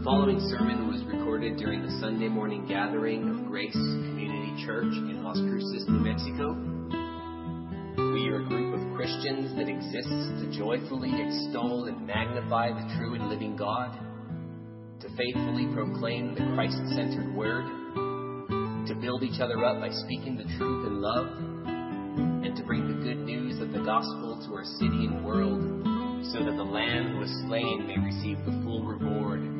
The following sermon was recorded during the Sunday morning gathering of Grace Community Church in Las Cruces, New Mexico. We are a group of Christians that exists to joyfully extol and magnify the true and living God, to faithfully proclaim the Christ centered word, to build each other up by speaking the truth in love, and to bring the good news of the gospel to our city and world so that the Lamb who was slain may receive the full reward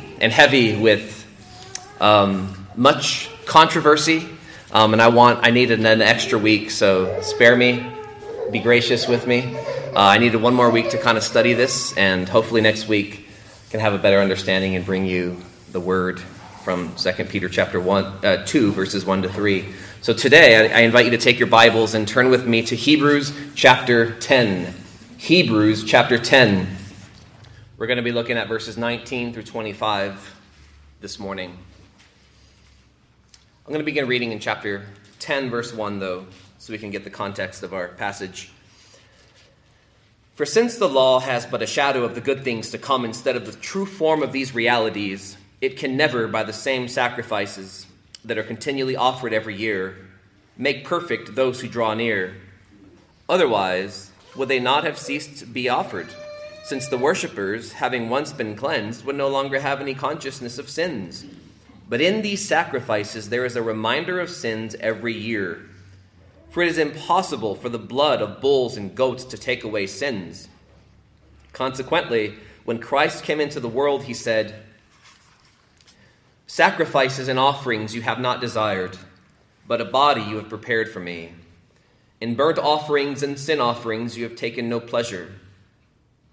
and heavy with um, much controversy, um, and I want I needed an extra week, so spare me, be gracious with me. Uh, I needed one more week to kind of study this, and hopefully next week can have a better understanding and bring you the word from 2 Peter chapter 1, uh, 2, verses 1 to 3. So today, I, I invite you to take your Bibles and turn with me to Hebrews chapter 10. Hebrews chapter 10. We're going to be looking at verses 19 through 25 this morning. I'm going to begin reading in chapter 10, verse 1, though, so we can get the context of our passage. For since the law has but a shadow of the good things to come instead of the true form of these realities, it can never, by the same sacrifices that are continually offered every year, make perfect those who draw near. Otherwise, would they not have ceased to be offered, since the worshippers, having once been cleansed, would no longer have any consciousness of sins? But in these sacrifices there is a reminder of sins every year. For it is impossible for the blood of bulls and goats to take away sins. Consequently, when Christ came into the world, he said, Sacrifices and offerings you have not desired, but a body you have prepared for me. In burnt offerings and sin offerings you have taken no pleasure.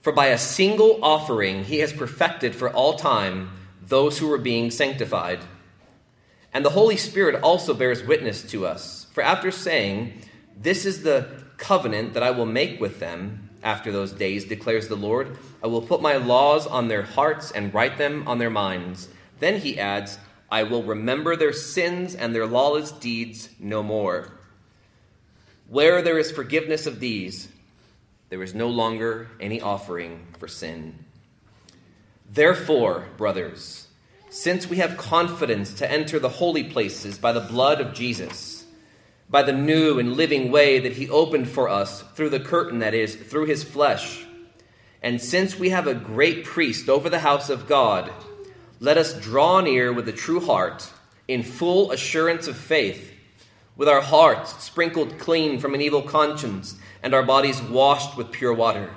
For by a single offering he has perfected for all time those who are being sanctified. And the Holy Spirit also bears witness to us. For after saying, This is the covenant that I will make with them after those days, declares the Lord, I will put my laws on their hearts and write them on their minds. Then he adds, I will remember their sins and their lawless deeds no more. Where there is forgiveness of these, there is no longer any offering for sin. Therefore, brothers, since we have confidence to enter the holy places by the blood of Jesus, by the new and living way that he opened for us through the curtain that is, through his flesh, and since we have a great priest over the house of God, let us draw near with a true heart, in full assurance of faith, with our hearts sprinkled clean from an evil conscience, and our bodies washed with pure water.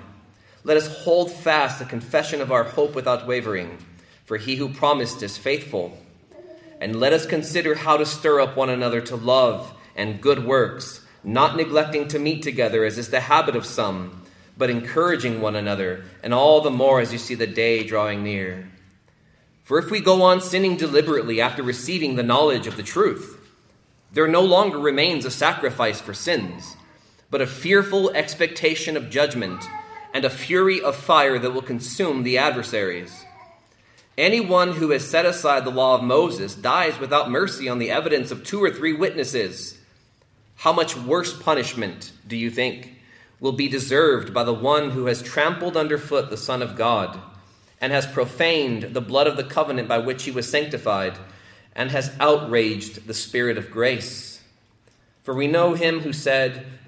Let us hold fast the confession of our hope without wavering, for he who promised is faithful. And let us consider how to stir up one another to love and good works, not neglecting to meet together, as is the habit of some, but encouraging one another, and all the more as you see the day drawing near. For if we go on sinning deliberately after receiving the knowledge of the truth, there no longer remains a sacrifice for sins, but a fearful expectation of judgment and a fury of fire that will consume the adversaries. Anyone who has set aside the law of Moses dies without mercy on the evidence of two or three witnesses. How much worse punishment, do you think, will be deserved by the one who has trampled underfoot the Son of God, and has profaned the blood of the covenant by which he was sanctified, and has outraged the Spirit of grace? For we know him who said,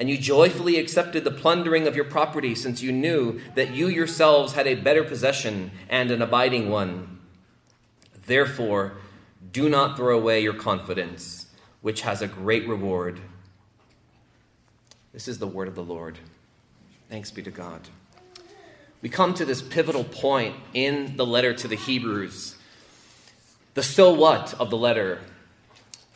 and you joyfully accepted the plundering of your property, since you knew that you yourselves had a better possession and an abiding one. Therefore, do not throw away your confidence, which has a great reward. This is the word of the Lord. Thanks be to God. We come to this pivotal point in the letter to the Hebrews. The so what of the letter.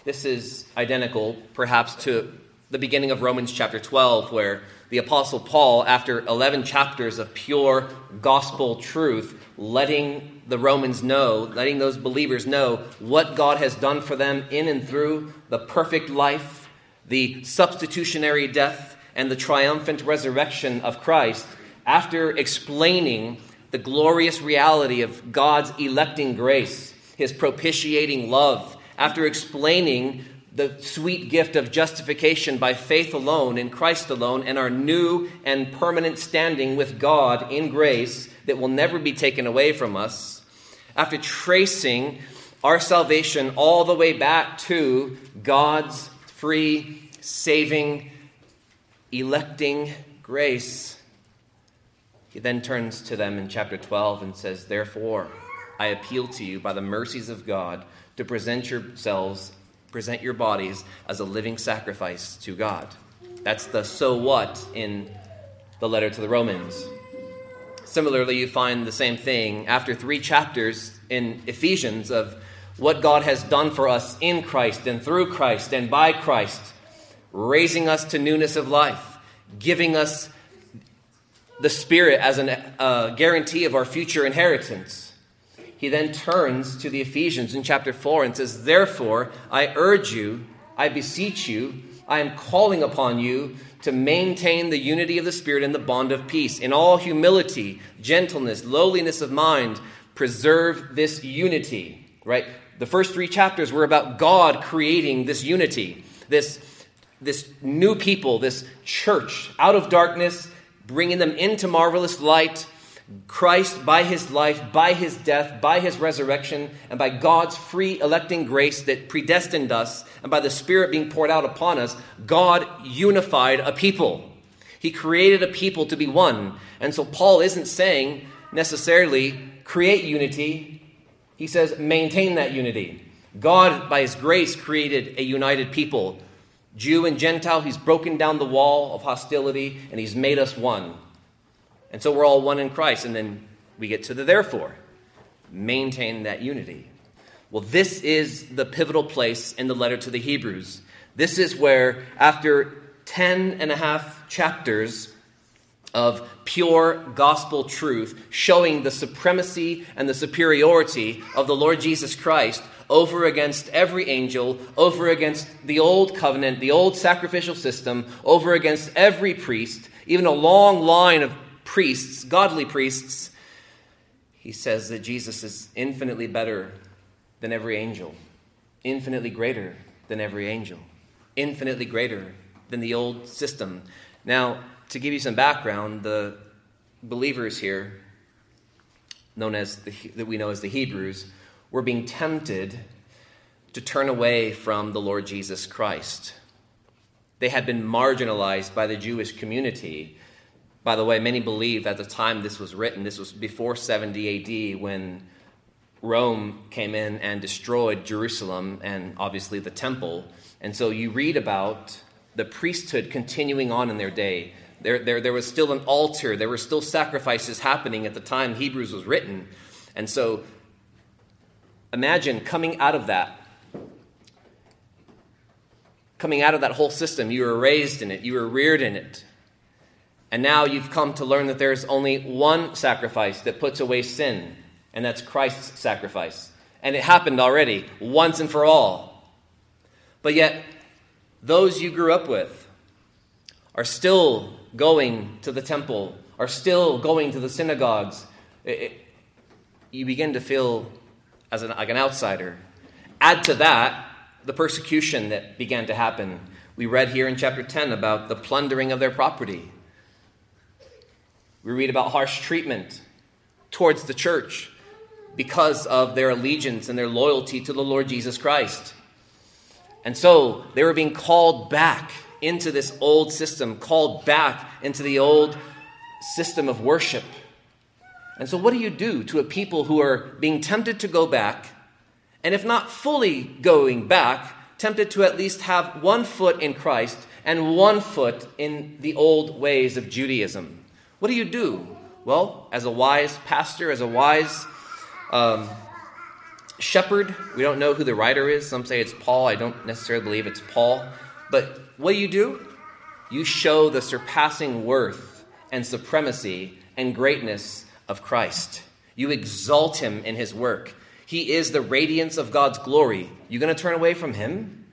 This is identical, perhaps, to the beginning of Romans chapter 12, where the Apostle Paul, after 11 chapters of pure gospel truth, letting the Romans know, letting those believers know what God has done for them in and through the perfect life, the substitutionary death, and the triumphant resurrection of Christ, after explaining the glorious reality of God's electing grace, his propitiating love, after explaining the sweet gift of justification by faith alone in Christ alone and our new and permanent standing with God in grace that will never be taken away from us, after tracing our salvation all the way back to God's free, saving, electing grace, he then turns to them in chapter 12 and says, Therefore, I appeal to you by the mercies of God to present yourselves present your bodies as a living sacrifice to God. That's the so what in the letter to the Romans. Similarly, you find the same thing after three chapters in Ephesians of what God has done for us in Christ and through Christ and by Christ, raising us to newness of life, giving us the Spirit as a uh, guarantee of our future inheritance he then turns to the Ephesians in chapter 4 and says, Therefore, I urge you, I beseech you, I am calling upon you to maintain the unity of the Spirit in the bond of peace. In all humility, gentleness, lowliness of mind, preserve this unity. Right? The first three chapters were about God creating this unity, this, this new people, this church out of darkness, bringing them into marvelous light Christ, by his life, by his death, by his resurrection, and by God's free electing grace that predestined us, and by the Spirit being poured out upon us, God unified a people. He created a people to be one. And so Paul isn't saying necessarily create unity, he says maintain that unity. God, by his grace, created a united people. Jew and Gentile, he's broken down the wall of hostility and he's made us one. And so we're all one in Christ. And then we get to the therefore. Maintain that unity. Well, this is the pivotal place in the letter to the Hebrews. This is where, after 10 and a half chapters of pure gospel truth, showing the supremacy and the superiority of the Lord Jesus Christ over against every angel, over against the old covenant, the old sacrificial system, over against every priest, even a long line of priests, godly priests, he says that Jesus is infinitely better than every angel, infinitely greater than every angel, infinitely greater than the old system. Now, to give you some background, the believers here, known as the, that we know as the Hebrews, were being tempted to turn away from the Lord Jesus Christ. They had been marginalized by the Jewish community by the way, many believe at the time this was written, this was before 70 AD when Rome came in and destroyed Jerusalem and obviously the temple. And so you read about the priesthood continuing on in their day. There, there, there was still an altar, there were still sacrifices happening at the time Hebrews was written. And so imagine coming out of that coming out of that whole system. You were raised in it, you were reared in it. And now you've come to learn that there's only one sacrifice that puts away sin, and that's Christ's sacrifice. And it happened already, once and for all. But yet, those you grew up with are still going to the temple, are still going to the synagogues. It, it, you begin to feel as an, like an outsider. Add to that the persecution that began to happen. We read here in chapter 10 about the plundering of their property. We read about harsh treatment towards the church because of their allegiance and their loyalty to the Lord Jesus Christ. And so they were being called back into this old system, called back into the old system of worship. And so, what do you do to a people who are being tempted to go back, and if not fully going back, tempted to at least have one foot in Christ and one foot in the old ways of Judaism? What do you do? Well, as a wise pastor, as a wise um, shepherd, we don't know who the writer is. Some say it's Paul. I don't necessarily believe it's Paul. But what do you do? You show the surpassing worth and supremacy and greatness of Christ. You exalt him in his work. He is the radiance of God's glory. You going to turn away from him?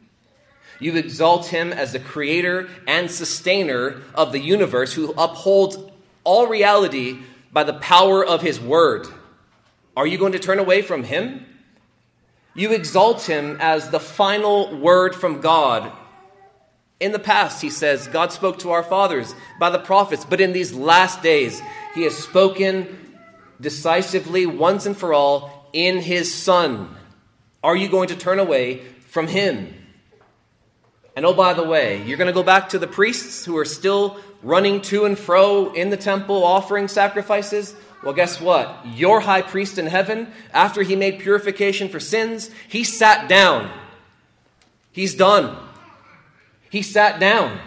You exalt him as the creator and sustainer of the universe who upholds all reality by the power of his word. Are you going to turn away from him? You exalt him as the final word from God. In the past, he says, God spoke to our fathers by the prophets, but in these last days, he has spoken decisively once and for all in his Son. Are you going to turn away from him? And oh, by the way, you're going to go back to the priests who are still running to and fro in the temple offering sacrifices? Well, guess what? Your high priest in heaven, after he made purification for sins, he sat down. He's done. He sat down.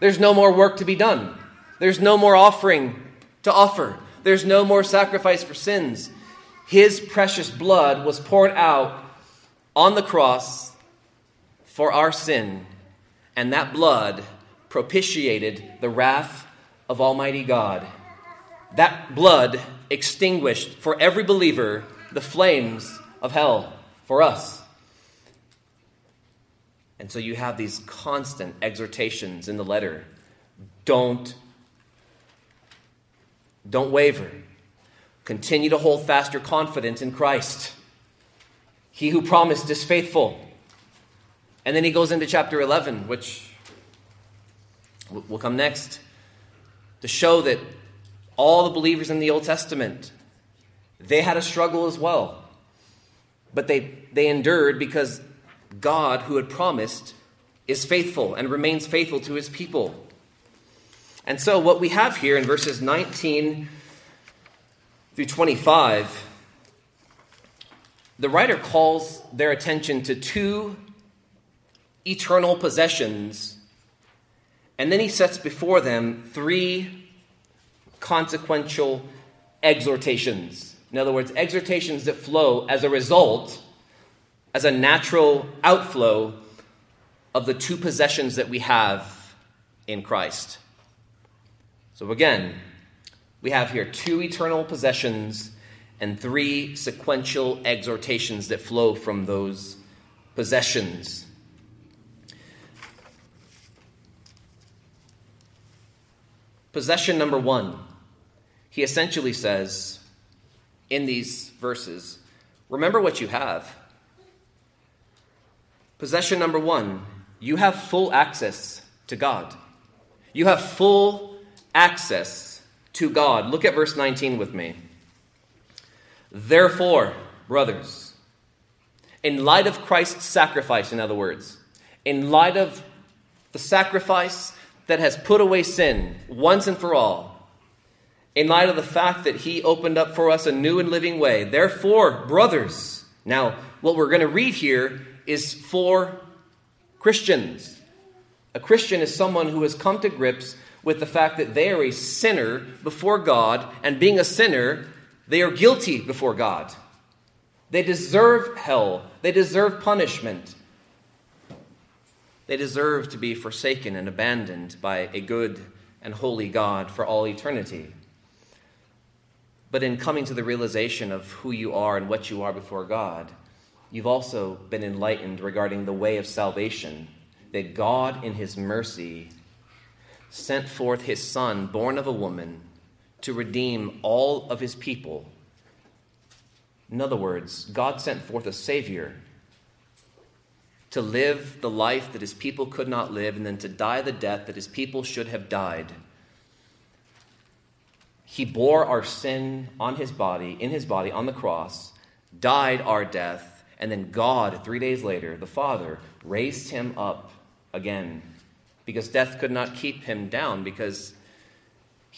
There's no more work to be done. There's no more offering to offer. There's no more sacrifice for sins. His precious blood was poured out on the cross for our sin, and that blood propitiated the wrath of Almighty God. That blood extinguished for every believer the flames of hell for us. And so you have these constant exhortations in the letter. Don't don't waver. Continue to hold fast your confidence in Christ. He who promised is faithful. And then he goes into chapter 11, which will come next, to show that all the believers in the Old Testament, they had a struggle as well. But they, they endured because God, who had promised, is faithful and remains faithful to his people. And so, what we have here in verses 19 through 25, the writer calls their attention to two eternal possessions, and then he sets before them three consequential exhortations. In other words, exhortations that flow as a result, as a natural outflow of the two possessions that we have in Christ. So again, we have here two eternal possessions and three sequential exhortations that flow from those possessions. Possession number one, he essentially says in these verses remember what you have. Possession number one, you have full access to God. You have full access to God. Look at verse 19 with me. Therefore, brothers, in light of Christ's sacrifice, in other words, in light of the sacrifice that has put away sin once and for all, in light of the fact that he opened up for us a new and living way, therefore, brothers, now what we're going to read here is for Christians. A Christian is someone who has come to grips with the fact that they are a sinner before God, and being a sinner, they are guilty before God. They deserve hell, they deserve punishment. They deserve to be forsaken and abandoned by a good and holy God for all eternity. But in coming to the realization of who you are and what you are before God, you've also been enlightened regarding the way of salvation that God, in His mercy, sent forth His Son, born of a woman, to redeem all of His people. In other words, God sent forth a Savior to live the life that His people could not live and then to die the death that His people should have died. He bore our sin on His body, in His body, on the cross, died our death, and then God, three days later, the Father, raised Him up again because death could not keep him down because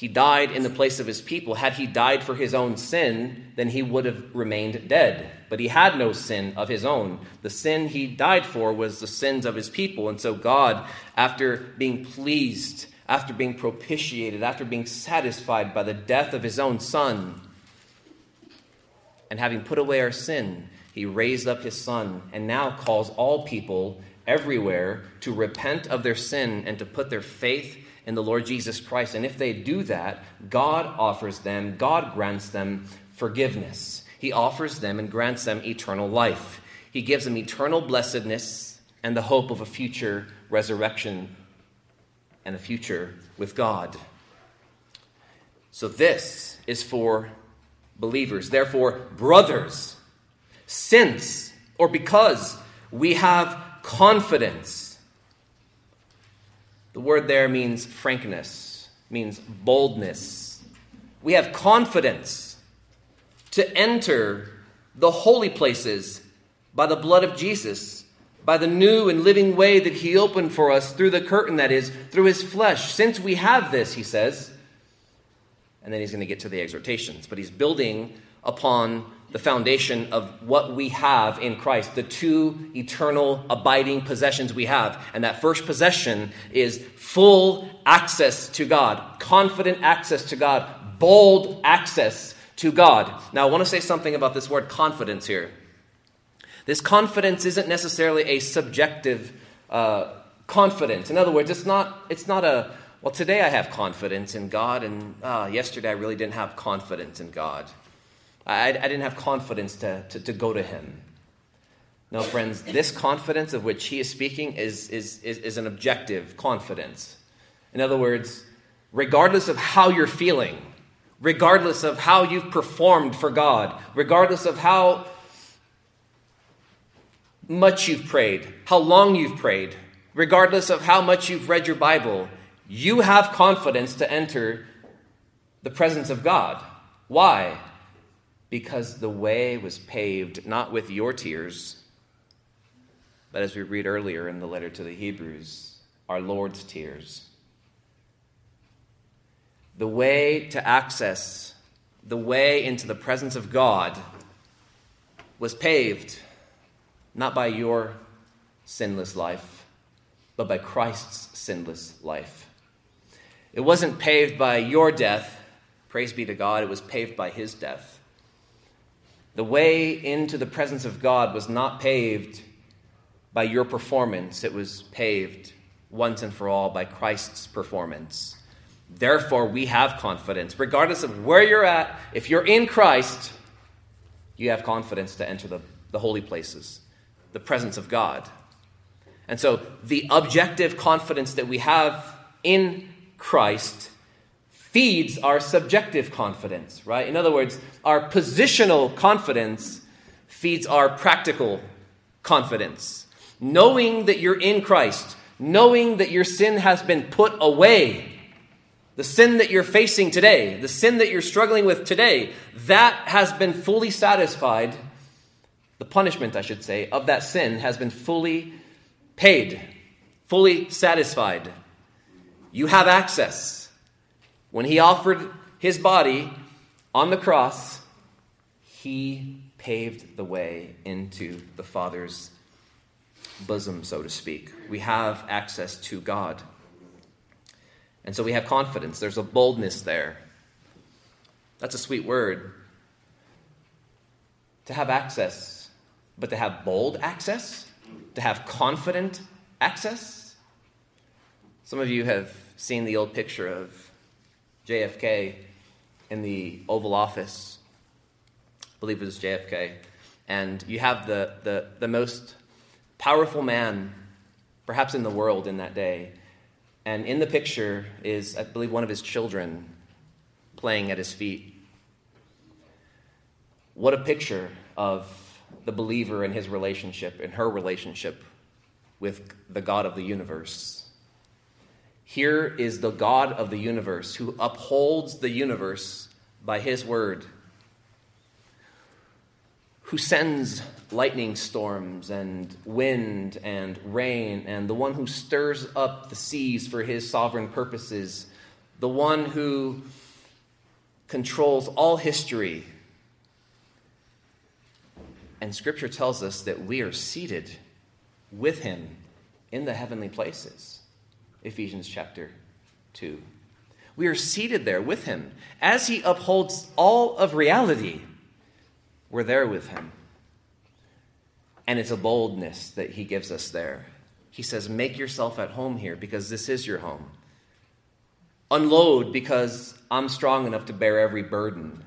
he died in the place of his people. Had he died for his own sin, then he would have remained dead. But he had no sin of his own. The sin he died for was the sins of his people. And so God, after being pleased, after being propitiated, after being satisfied by the death of his own son, and having put away our sin, he raised up his son and now calls all people everywhere to repent of their sin and to put their faith in the Lord Jesus Christ. And if they do that, God offers them, God grants them forgiveness. He offers them and grants them eternal life. He gives them eternal blessedness and the hope of a future resurrection and a future with God. So, this is for believers. Therefore, brothers, since or because we have confidence. The word there means frankness, means boldness. We have confidence to enter the holy places by the blood of Jesus, by the new and living way that He opened for us through the curtain, that is, through His flesh. Since we have this, He says, and then He's going to get to the exhortations, but He's building upon the foundation of what we have in Christ, the two eternal abiding possessions we have. And that first possession is full access to God, confident access to God, bold access to God. Now, I want to say something about this word confidence here. This confidence isn't necessarily a subjective uh, confidence. In other words, it's not, it's not a, well, today I have confidence in God, and uh, yesterday I really didn't have confidence in God. I, I didn't have confidence to, to, to go to him. No, friends, this confidence of which he is speaking is, is, is, is, an objective confidence. In other words, regardless of how you're feeling, regardless of how you've performed for God, regardless of how much you've prayed, how long you've prayed, regardless of how much you've read your Bible, you have confidence to enter the presence of God. Why? Because the way was paved not with your tears, but as we read earlier in the letter to the Hebrews, our Lord's tears. The way to access, the way into the presence of God was paved not by your sinless life, but by Christ's sinless life. It wasn't paved by your death, praise be to God, it was paved by his death. The way into the presence of God was not paved by your performance, it was paved once and for all by Christ's performance. Therefore, we have confidence. Regardless of where you're at, if you're in Christ, you have confidence to enter the, the holy places, the presence of God. And so, the objective confidence that we have in Christ feeds our subjective confidence, right? In other words, our positional confidence feeds our practical confidence. Knowing that you're in Christ, knowing that your sin has been put away, the sin that you're facing today, the sin that you're struggling with today, that has been fully satisfied. The punishment, I should say, of that sin has been fully paid, fully satisfied. You have access when he offered his body on the cross, he paved the way into the Father's bosom, so to speak. We have access to God. And so we have confidence. There's a boldness there. That's a sweet word. To have access, but to have bold access, to have confident access, Some of you have seen the old picture of JFK in the Oval Office. I believe it was JFK. And you have the, the, the most powerful man, perhaps in the world, in that day. And in the picture is, I believe, one of his children playing at his feet. What a picture of the believer and his relationship and her relationship with the God of the universe. Here is the God of the universe who upholds the universe by his word, who sends lightning storms and wind and rain, and the one who stirs up the seas for his sovereign purposes, the one who controls all history. And scripture tells us that we are seated with him in the heavenly places. Ephesians chapter 2. We are seated there with him. As he upholds all of reality, we're there with him. And it's a boldness that he gives us there. He says, Make yourself at home here because this is your home. Unload because I'm strong enough to bear every burden.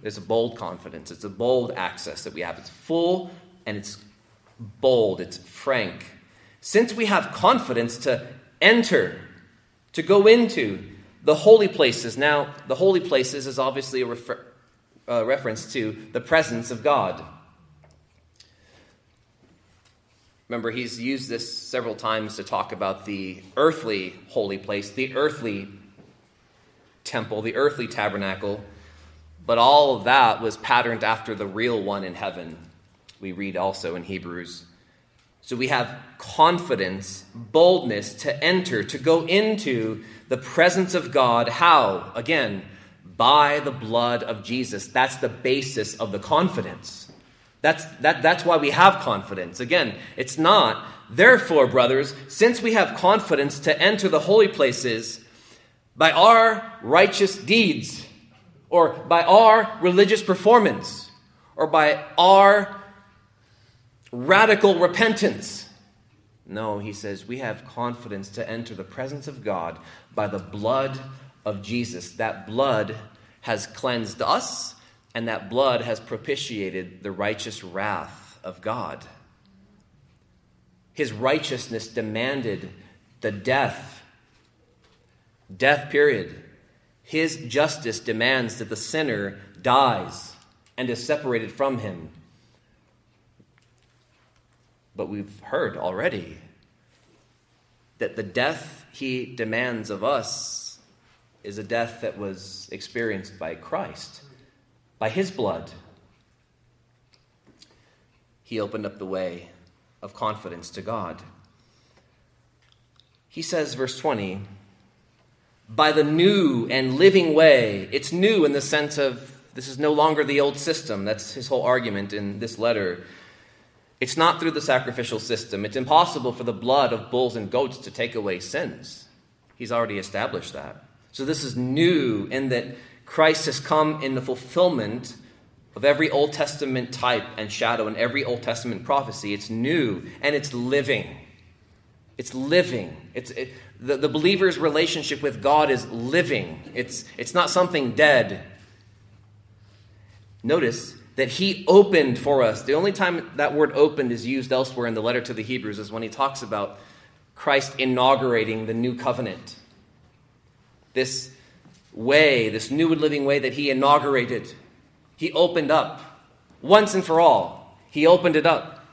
There's a bold confidence. It's a bold access that we have. It's full and it's bold, it's frank. Since we have confidence to enter, to go into the holy places, now, the holy places is obviously a refer- uh, reference to the presence of God. Remember, he's used this several times to talk about the earthly holy place, the earthly temple, the earthly tabernacle, but all of that was patterned after the real one in heaven, we read also in Hebrews. So we have confidence, boldness to enter, to go into the presence of God. How? Again, by the blood of Jesus. That's the basis of the confidence. That's, that, that's why we have confidence. Again, it's not, therefore, brothers, since we have confidence to enter the holy places by our righteous deeds, or by our religious performance, or by our radical repentance. No, he says, we have confidence to enter the presence of God by the blood of Jesus. That blood has cleansed us, and that blood has propitiated the righteous wrath of God. His righteousness demanded the death, death period. His justice demands that the sinner dies and is separated from him but we've heard already that the death he demands of us is a death that was experienced by Christ, by his blood. He opened up the way of confidence to God. He says, verse 20, by the new and living way. It's new in the sense of this is no longer the old system. That's his whole argument in this letter. It's not through the sacrificial system. It's impossible for the blood of bulls and goats to take away sins. He's already established that. So this is new in that Christ has come in the fulfillment of every Old Testament type and shadow and every Old Testament prophecy. It's new and it's living. It's living. It's, it, the, the believer's relationship with God is living. It's, it's not something dead. Notice that he opened for us. The only time that word opened is used elsewhere in the letter to the Hebrews is when he talks about Christ inaugurating the new covenant. This way, this new and living way that he inaugurated, he opened up once and for all. He opened it up.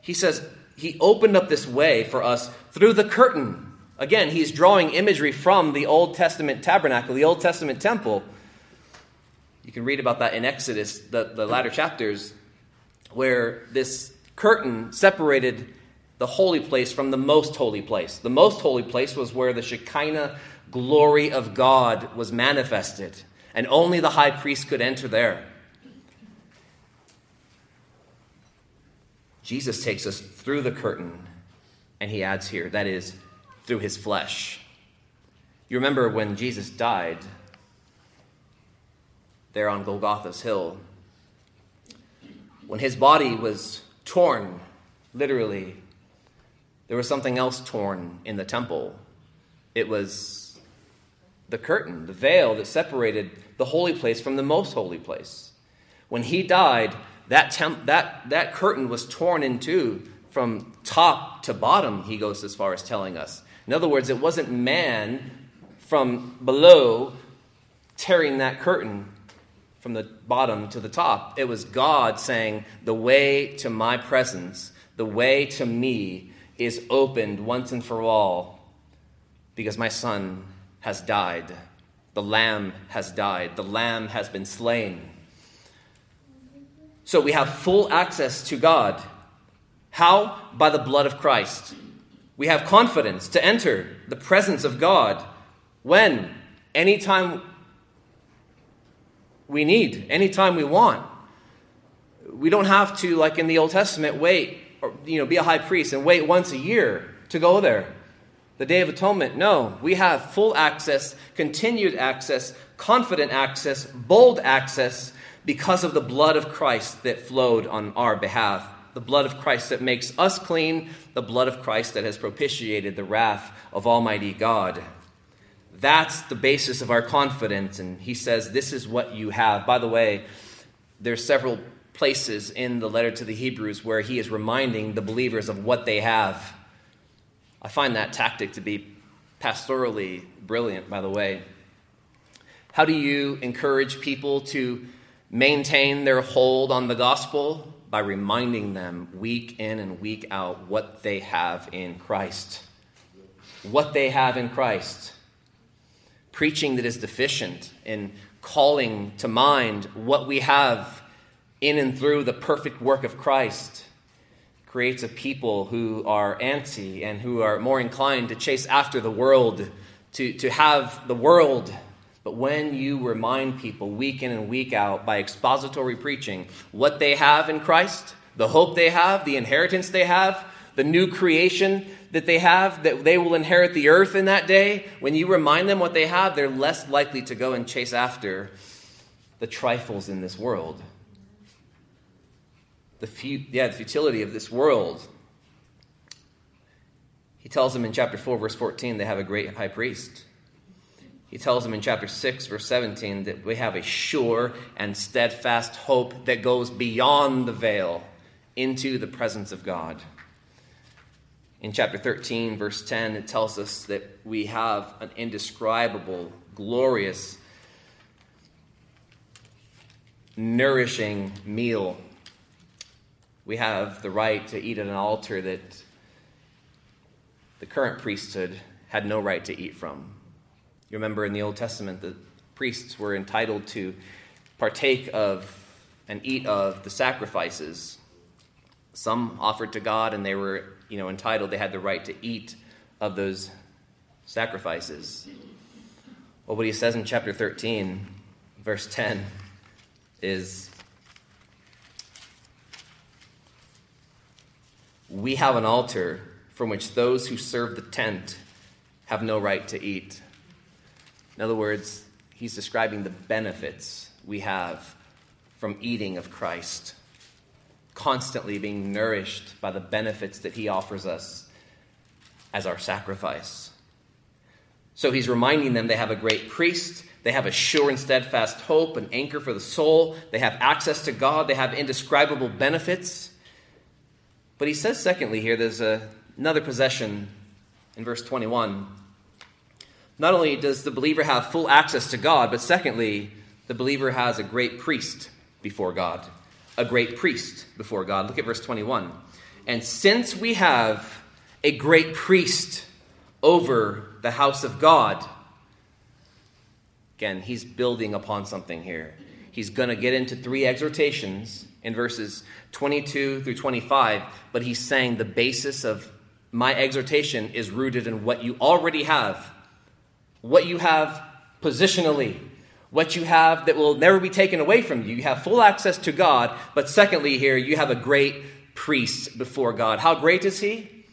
He says, he opened up this way for us through the curtain. Again, he's drawing imagery from the Old Testament tabernacle, the Old Testament temple you can read about that in Exodus, the, the latter chapters, where this curtain separated the holy place from the most holy place. The most holy place was where the Shekinah glory of God was manifested, and only the high priest could enter there. Jesus takes us through the curtain, and he adds here, that is, through his flesh. You remember when Jesus died, there on Golgotha's hill. When his body was torn, literally, there was something else torn in the temple. It was the curtain, the veil that separated the holy place from the most holy place. When he died, that, temp- that, that curtain was torn in two from top to bottom, he goes as far as telling us. In other words, it wasn't man from below tearing that curtain from the bottom to the top. It was God saying, The way to my presence, the way to me is opened once and for all because my son has died. The lamb has died. The lamb has been slain. So we have full access to God. How? By the blood of Christ. We have confidence to enter the presence of God when? Anytime we need, anytime we want. We don't have to, like in the Old Testament, wait or you know, be a high priest and wait once a year to go there. The Day of Atonement, no. We have full access, continued access, confident access, bold access because of the blood of Christ that flowed on our behalf. The blood of Christ that makes us clean, the blood of Christ that has propitiated the wrath of Almighty God. That's the basis of our confidence. And he says, This is what you have. By the way, there's several places in the letter to the Hebrews where he is reminding the believers of what they have. I find that tactic to be pastorally brilliant, by the way. How do you encourage people to maintain their hold on the gospel? By reminding them week in and week out what they have in Christ. What they have in Christ. Preaching that is deficient in calling to mind what we have in and through the perfect work of Christ creates a people who are antsy and who are more inclined to chase after the world, to, to have the world. But when you remind people week in and week out by expository preaching what they have in Christ, the hope they have, the inheritance they have, the new creation that they have, that they will inherit the earth in that day, when you remind them what they have, they're less likely to go and chase after the trifles in this world the, fu- yeah, the futility of this world. He tells them in chapter 4, verse 14, they have a great high priest. He tells them in chapter 6, verse 17, that we have a sure and steadfast hope that goes beyond the veil into the presence of God. In chapter 13, verse 10, it tells us that we have an indescribable, glorious, nourishing meal we have the right to eat at an altar that the current priesthood had no right to eat from. You remember in the Old Testament, the priests were entitled to partake of and eat of the sacrifices. Some offered to God, and they were, you know, entitled. They had the right to eat of those sacrifices. Well, what he says in chapter 13, verse 10, is we have an altar from which those who serve the tent have no right to eat. In other words, he's describing the benefits we have from eating of Christ, constantly being nourished by the benefits that he offers us as our sacrifice. So he's reminding them they have a great priest, they have a sure and steadfast hope, an anchor for the soul, they have access to God, they have indescribable benefits. But he says, secondly, here, there's a, another possession in verse 21. Not only does the believer have full access to God, but secondly, the believer has a great priest before God. A great priest before God. Look at verse 21. And since we have a great priest over the house of God, again, he's building upon something here. He's going to get into three exhortations in verses 22 through 25, but he's saying the basis of my exhortation is rooted in what you already have, what you have positionally, what you have that will never be taken away from you. You have full access to God, but secondly, here, you have a great priest before God. How great is he?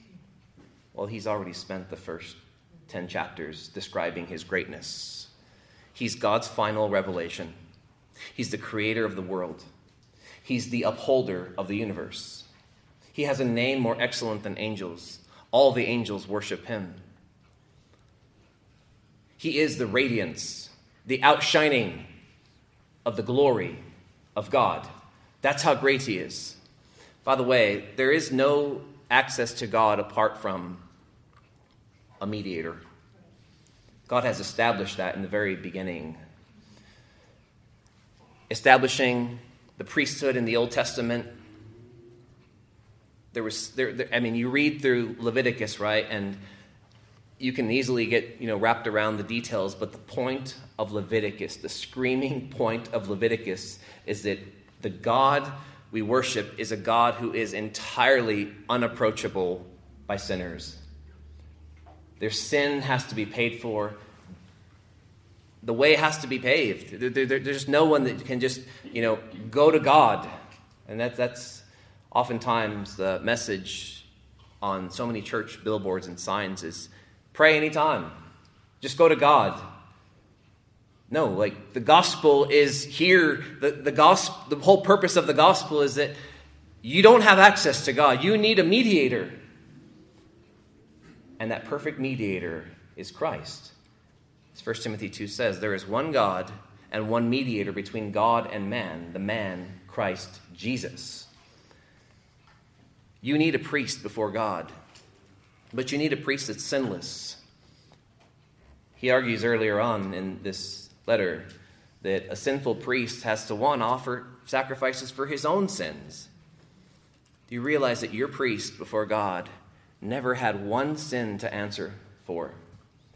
Well, he's already spent the first 10 chapters describing his greatness. He's God's final revelation, he's the creator of the world. He's the upholder of the universe. He has a name more excellent than angels. All the angels worship him. He is the radiance, the outshining of the glory of God. That's how great he is. By the way, there is no access to God apart from a mediator. God has established that in the very beginning. Establishing the priesthood in the Old Testament. There was, there, there, I mean, you read through Leviticus, right? And you can easily get you know wrapped around the details but the point of leviticus the screaming point of leviticus is that the god we worship is a god who is entirely unapproachable by sinners. Their sin has to be paid for. The way has to be paved. There, there, there's no one that can just you know go to god. And that, that's oftentimes the message on so many church billboards and signs is Pray anytime. Just go to God. No, like the gospel is here. The, the, gospel, the whole purpose of the gospel is that you don't have access to God. You need a mediator. And that perfect mediator is Christ. As 1 Timothy 2 says, there is one God and one mediator between God and man, the man, Christ Jesus. You need a priest before God. But you need a priest that's sinless. He argues earlier on in this letter that a sinful priest has to, one, offer sacrifices for his own sins. Do you realize that your priest before God never had one sin to answer for?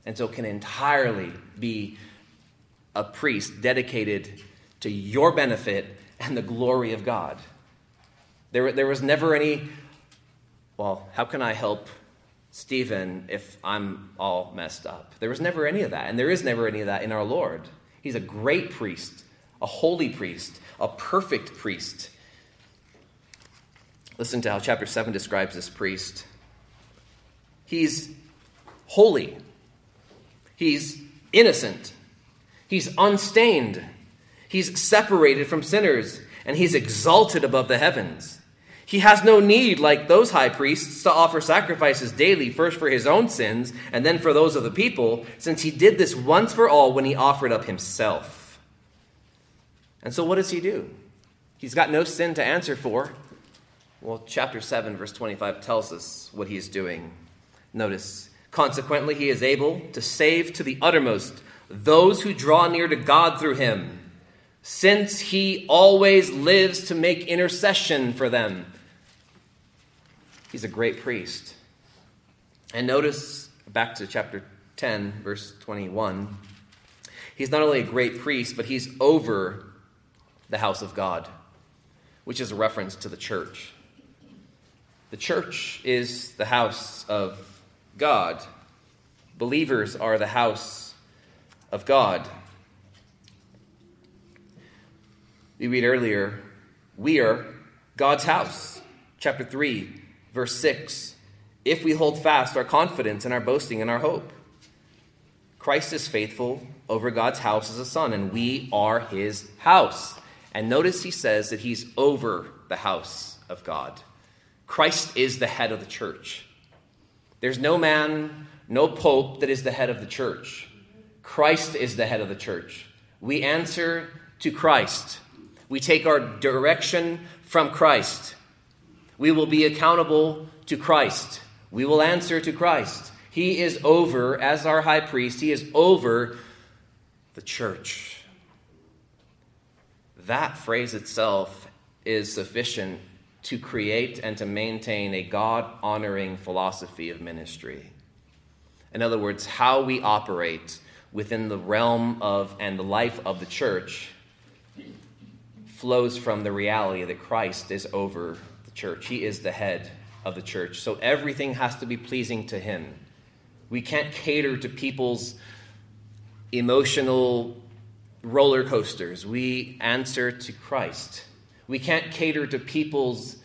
And so can entirely be a priest dedicated to your benefit and the glory of God. There, there was never any, well, how can I help Stephen if I'm all messed up. There was never any of that, and there is never any of that in our Lord. He's a great priest, a holy priest, a perfect priest. Listen to how chapter 7 describes this priest. He's holy, he's innocent, he's unstained, he's separated from sinners, and he's exalted above the heavens. He has no need, like those high priests, to offer sacrifices daily, first for his own sins and then for those of the people, since he did this once for all when he offered up himself. And so, what does he do? He's got no sin to answer for. Well, chapter 7, verse 25 tells us what he is doing. Notice, consequently, he is able to save to the uttermost those who draw near to God through him since he always lives to make intercession for them. He's a great priest. And notice back to chapter 10, verse 21. He's not only a great priest, but he's over the house of God, which is a reference to the church. The church is the house of God. Believers are the house of God. We read earlier, we are God's house. Chapter 3, verse 6. If we hold fast our confidence and our boasting and our hope, Christ is faithful over God's house as a son, and we are his house. And notice he says that he's over the house of God. Christ is the head of the church. There's no man, no pope that is the head of the church. Christ is the head of the church. We answer to Christ. We take our direction from Christ. We will be accountable to Christ. We will answer to Christ. He is over, as our high priest, he is over the church. That phrase itself is sufficient to create and to maintain a God honoring philosophy of ministry. In other words, how we operate within the realm of and the life of the church flows from the reality that Christ is over the church. He is the head of the church. So everything has to be pleasing to Him. We can't cater to people's emotional roller coasters. We answer to Christ. We can't cater to people's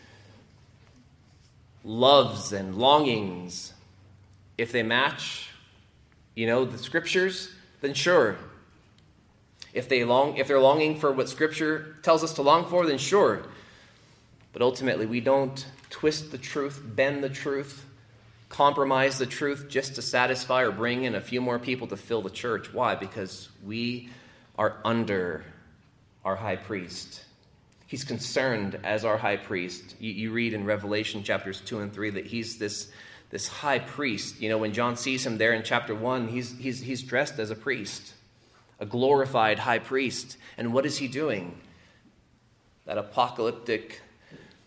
loves and longings. If they match, you know, the scriptures, then sure, if, they long, if they're longing for what Scripture tells us to long for, then sure. But ultimately, we don't twist the truth, bend the truth, compromise the truth just to satisfy or bring in a few more people to fill the church. Why? Because we are under our high priest. He's concerned as our high priest. You, you, read in Revelation chapters 2 and 3 that he's this, this high priest. You know, when John sees him there in chapter 1, he's, he's, he's dressed as a priest, a glorified high priest. And what is he doing? That apocalyptic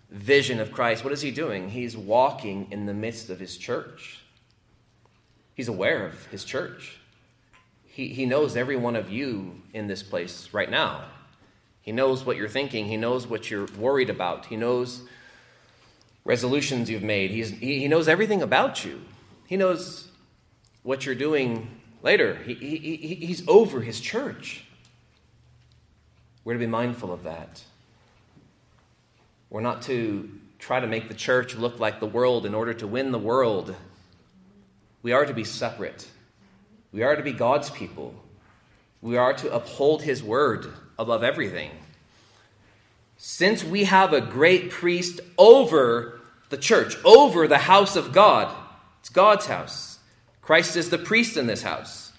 vision of Christ, what is he doing? He's walking in the midst of his church. He's aware of his church. He, he knows every one of you in this place right now. He knows what you're thinking. He knows what you're worried about. He knows resolutions you've made. He's, he, he knows everything about you. He knows what you're doing later. He, he, he's over his church. We're to be mindful of that. We're not to try to make the church look like the world in order to win the world. We are to be separate. We are to be God's people. We are to uphold His word above everything. Since we have a great priest over the church, over the house of God, it's God's house. Christ is the priest in this house.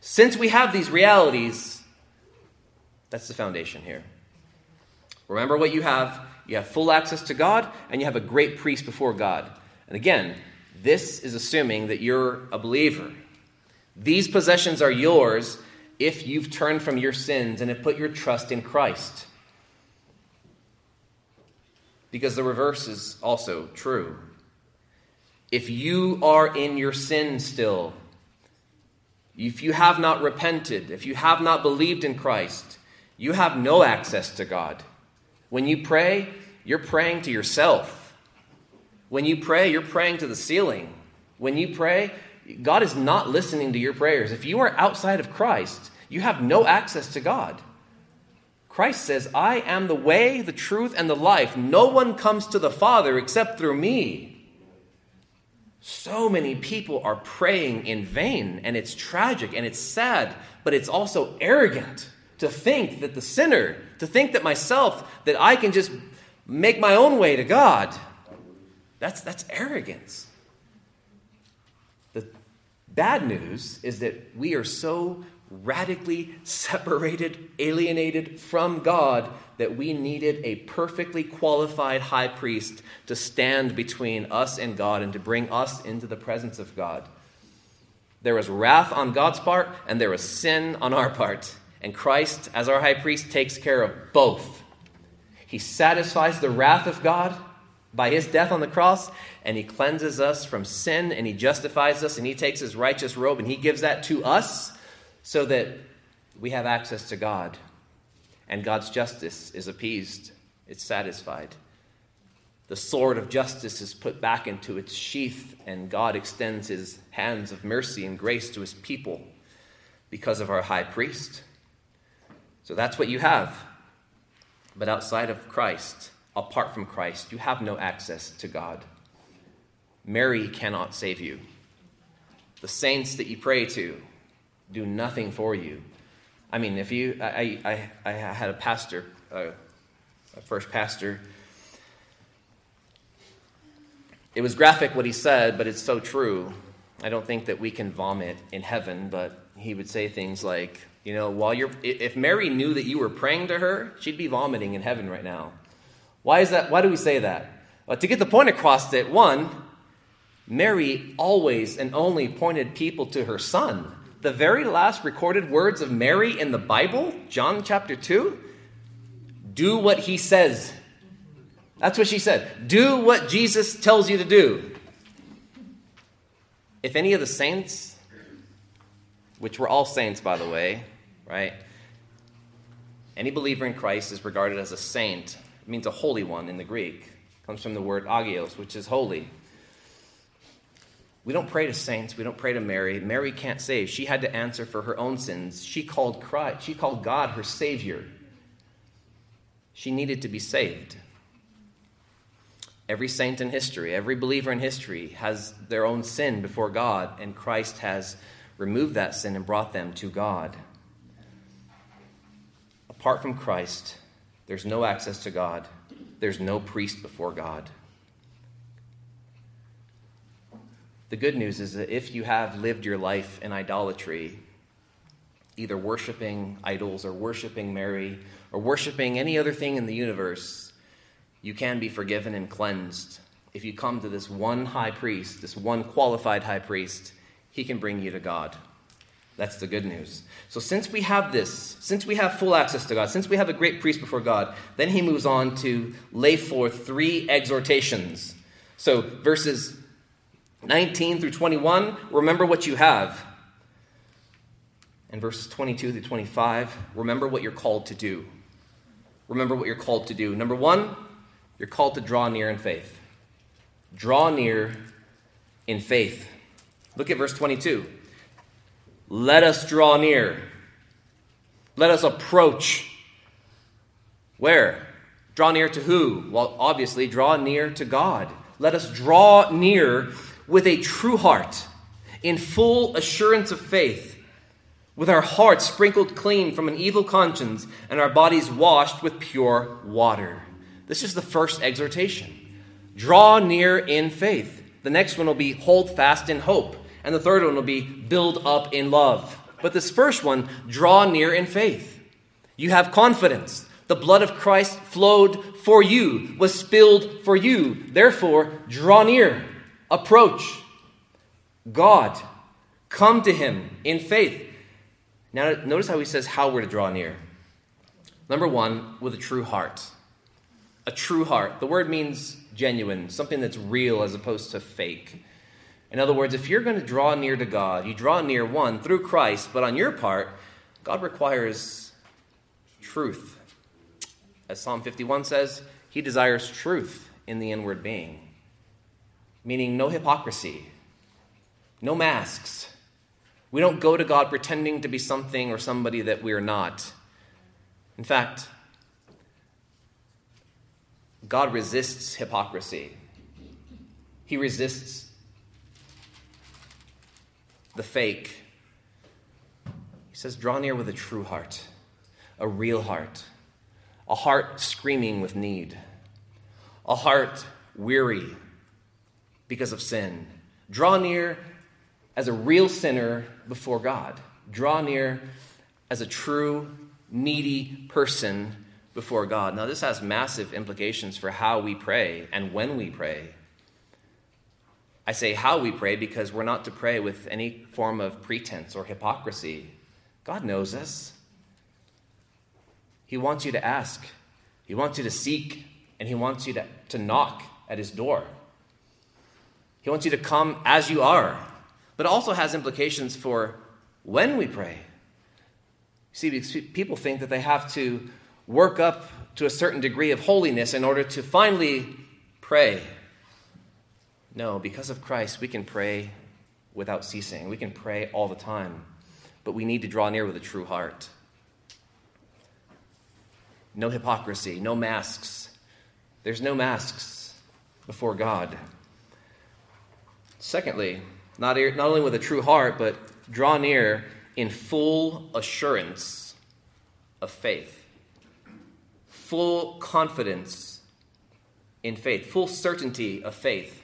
Since we have these realities, that's the foundation here. Remember what you have you have full access to God, and you have a great priest before God. And again, this is assuming that you're a believer. These possessions are yours if you've turned from your sins and have put your trust in Christ. Because the reverse is also true. If you are in your sin still, if you have not repented, if you have not believed in Christ, you have no access to God. When you pray, you're praying to yourself. When you pray, you're praying to the ceiling. When you pray, God is not listening to your prayers. If you are outside of Christ, you have no access to God. Christ says, I am the way, the truth, and the life. No one comes to the Father except through me. So many people are praying in vain, and it's tragic and it's sad, but it's also arrogant to think that the sinner, to think that myself, that I can just make my own way to God. That's, that's arrogance. The bad news is that we are so radically separated, alienated from God that we needed a perfectly qualified high priest to stand between us and God and to bring us into the presence of God. There was wrath on God's part, and there was sin on our part. And Christ, as our high priest, takes care of both. He satisfies the wrath of God by his death on the cross, and he cleanses us from sin, and he justifies us, and he takes his righteous robe, and he gives that to us so that we have access to God. And God's justice is appeased, it's satisfied. The sword of justice is put back into its sheath, and God extends his hands of mercy and grace to his people because of our high priest. So that's what you have. But outside of Christ, apart from Christ, you have no access to God. Mary cannot save you. The saints that you pray to do nothing for you. I mean, if you, I, I, I had a pastor, uh, a first pastor. It was graphic what he said, but it's so true. I don't think that we can vomit in heaven, but he would say things like, you know, while you're, if Mary knew that you were praying to her, she'd be vomiting in heaven right now. Why is that? Why do we say that? Well, to get the point across that one, Mary always and only pointed people to her son. The very last recorded words of Mary in the Bible, John chapter 2, do what he says. That's what she said. Do what Jesus tells you to do. If any of the saints which were all saints, by the way, right? Any believer in Christ is regarded as a saint. It means a holy one in the Greek. It comes from the word agios, which is holy. We don't pray to saints. We don't pray to Mary. Mary can't save. She had to answer for her own sins. She called Christ. She called God her Savior. She needed to be saved. Every saint in history, every believer in history has their own sin before God, and Christ has removed that sin and brought them to God. Apart from Christ, there's no access to God, there's no priest before God. The good news is that if you have lived your life in idolatry, either worshiping idols or worshiping Mary or worshiping any other thing in the universe, you can be forgiven and cleansed. If you come to this one high priest, this one qualified high priest, he can bring you to God. That's the good news. So, since we have this, since we have full access to God, since we have a great priest before God, then he moves on to lay forth three exhortations. So, verses 19 through 21, remember what you have. And verses 22 through 25, remember what you're called to do. Remember what you're called to do. Number one, you're called to draw near in faith. Draw near in faith. Look at verse 22. Let us draw near. Let us approach. Where? Draw near to who? Well, obviously, draw near to God. Let us draw near with a true heart, in full assurance of faith, with our hearts sprinkled clean from an evil conscience and our bodies washed with pure water. This is the first exhortation. Draw near in faith. The next one will be hold fast in hope. And the third one will be build up in love. But this first one, draw near in faith. You have confidence. The blood of Christ flowed for you, was spilled for you. Therefore, draw near, approach God, come to Him in faith. Now, notice how he says how we're to draw near. Number one, with a true heart. A true heart. The word means genuine, something that's real as opposed to fake. In other words, if you're going to draw near to God, you draw near one through Christ, but on your part, God requires truth. As Psalm 51 says, He desires truth in the inward being, meaning no hypocrisy, no masks. We don't go to God pretending to be something or somebody that we're not. In fact, God resists hypocrisy. He resists the fake. He says, Draw near with a true heart, a real heart, a heart screaming with need, a heart weary because of sin. Draw near as a real sinner before God. Draw near as a true, needy person before God. Now, this has massive implications for how we pray and when we pray. I say how we pray because we're not to pray with any form of pretense or hypocrisy. God knows us. He wants you to ask, He wants you to seek, and He wants you to, to knock at His door. He wants you to come as you are, but also has implications for when we pray. See, people think that they have to work up to a certain degree of holiness in order to finally pray. No, because of Christ, we can pray without ceasing. We can pray all the time. But we need to draw near with a true heart. No hypocrisy, no masks. There's no masks before God. Secondly, not, not only with a true heart, but draw near in full assurance of faith, full confidence in faith, full certainty of faith.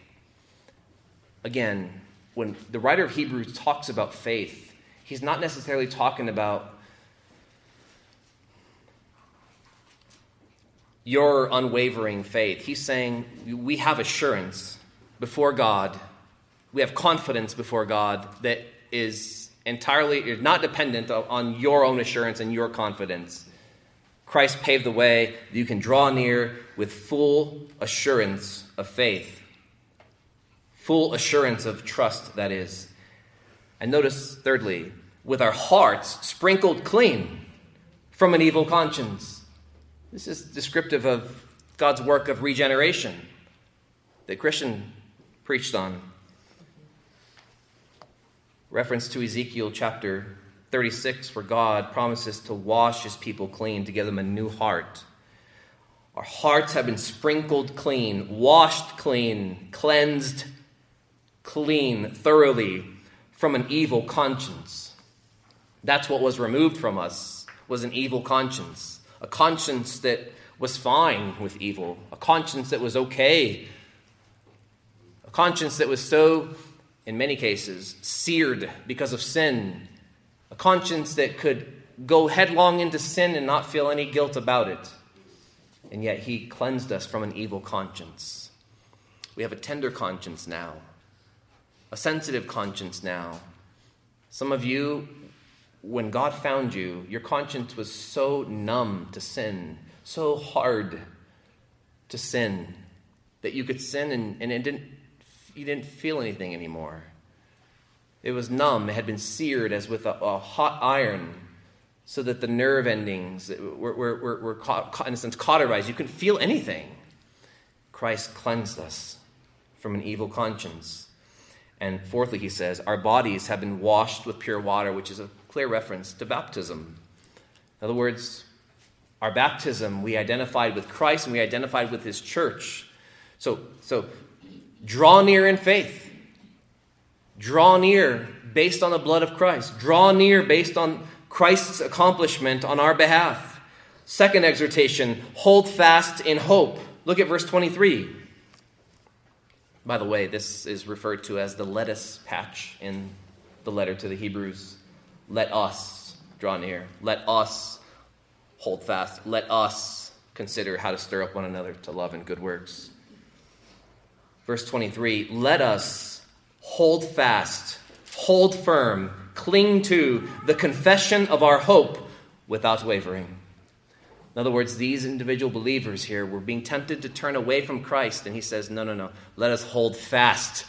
Again, when the writer of Hebrews talks about faith, he's not necessarily talking about your unwavering faith. He's saying we have assurance before God, we have confidence before God that is entirely is not dependent on your own assurance and your confidence. Christ paved the way that you can draw near with full assurance of faith full assurance of trust, that is. And notice, thirdly, with our hearts sprinkled clean from an evil conscience. This is descriptive of God's work of regeneration that Christian preached on. Reference to Ezekiel chapter 36, where God promises to wash his people clean, to give them a new heart. Our hearts have been sprinkled clean, washed clean, cleansed clean thoroughly from an evil conscience. That's what was removed from us was an evil conscience, a conscience that was fine with evil, a conscience that was okay, a conscience that was so in many cases, seared because of sin, a conscience that could go headlong into sin and not feel any guilt about it. And yet he cleansed us from an evil conscience. We have a tender conscience now, a sensitive conscience now. Some of you, when God found you, your conscience was so numb to sin, so hard to sin, that you could sin and, and it didn't, you didn't feel anything anymore. It was numb, it had been seared as with a, a hot iron so that the nerve endings were, were, were, were caught, in a sense cauterized. You couldn't feel anything. Christ cleansed us from an evil conscience. And fourthly, he says, our bodies have been washed with pure water, which is a clear reference to baptism. In other words, our baptism, we identified with Christ and we identified with his church. So, so draw near in faith. Draw near based on the blood of Christ. Draw near based on Christ's accomplishment on our behalf. Second exhortation hold fast in hope. Look at verse 23. By the way, this is referred to as the lettuce patch in the letter to the Hebrews. Let us draw near. Let us hold fast. Let us consider how to stir up one another to love and good works. Verse 23 Let us hold fast, hold firm cling to the confession of our hope without wavering. In other words, these individual believers here were being tempted to turn away from Christ, and he says, No, no, no. Let us hold fast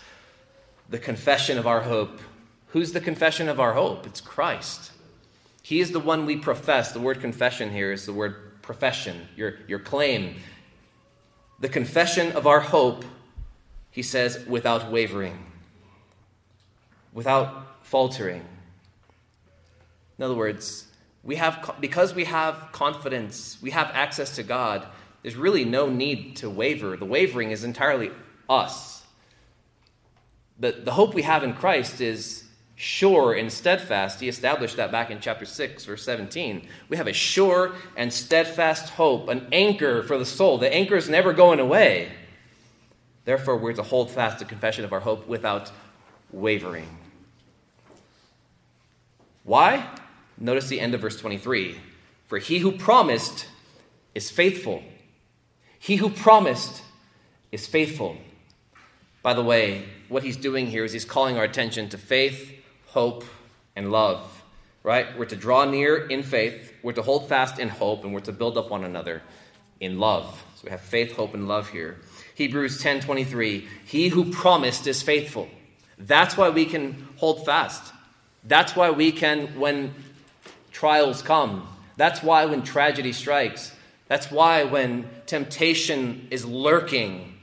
the confession of our hope. Who's the confession of our hope? It's Christ. He is the one we profess. The word confession here is the word profession, your, your claim. The confession of our hope, he says, without wavering, without faltering. In other words, we have, because we have confidence, we have access to God, there's really no need to waver. The wavering is entirely us. The, the hope we have in Christ is sure and steadfast. He established that back in chapter 6, verse 17. We have a sure and steadfast hope, an anchor for the soul. The anchor is never going away. Therefore, we're to hold fast the confession of our hope without wavering. Why? Notice the end of verse 23. For he who promised is faithful. He who promised is faithful. By the way, what he's doing here is he's calling our attention to faith, hope, and love. Right? We're to draw near in faith, we're to hold fast in hope, and we're to build up one another in love. So we have faith, hope, and love here. Hebrews 10 23. He who promised is faithful. That's why we can hold fast. That's why we can, when trials come. That's why when tragedy strikes, that's why when temptation is lurking,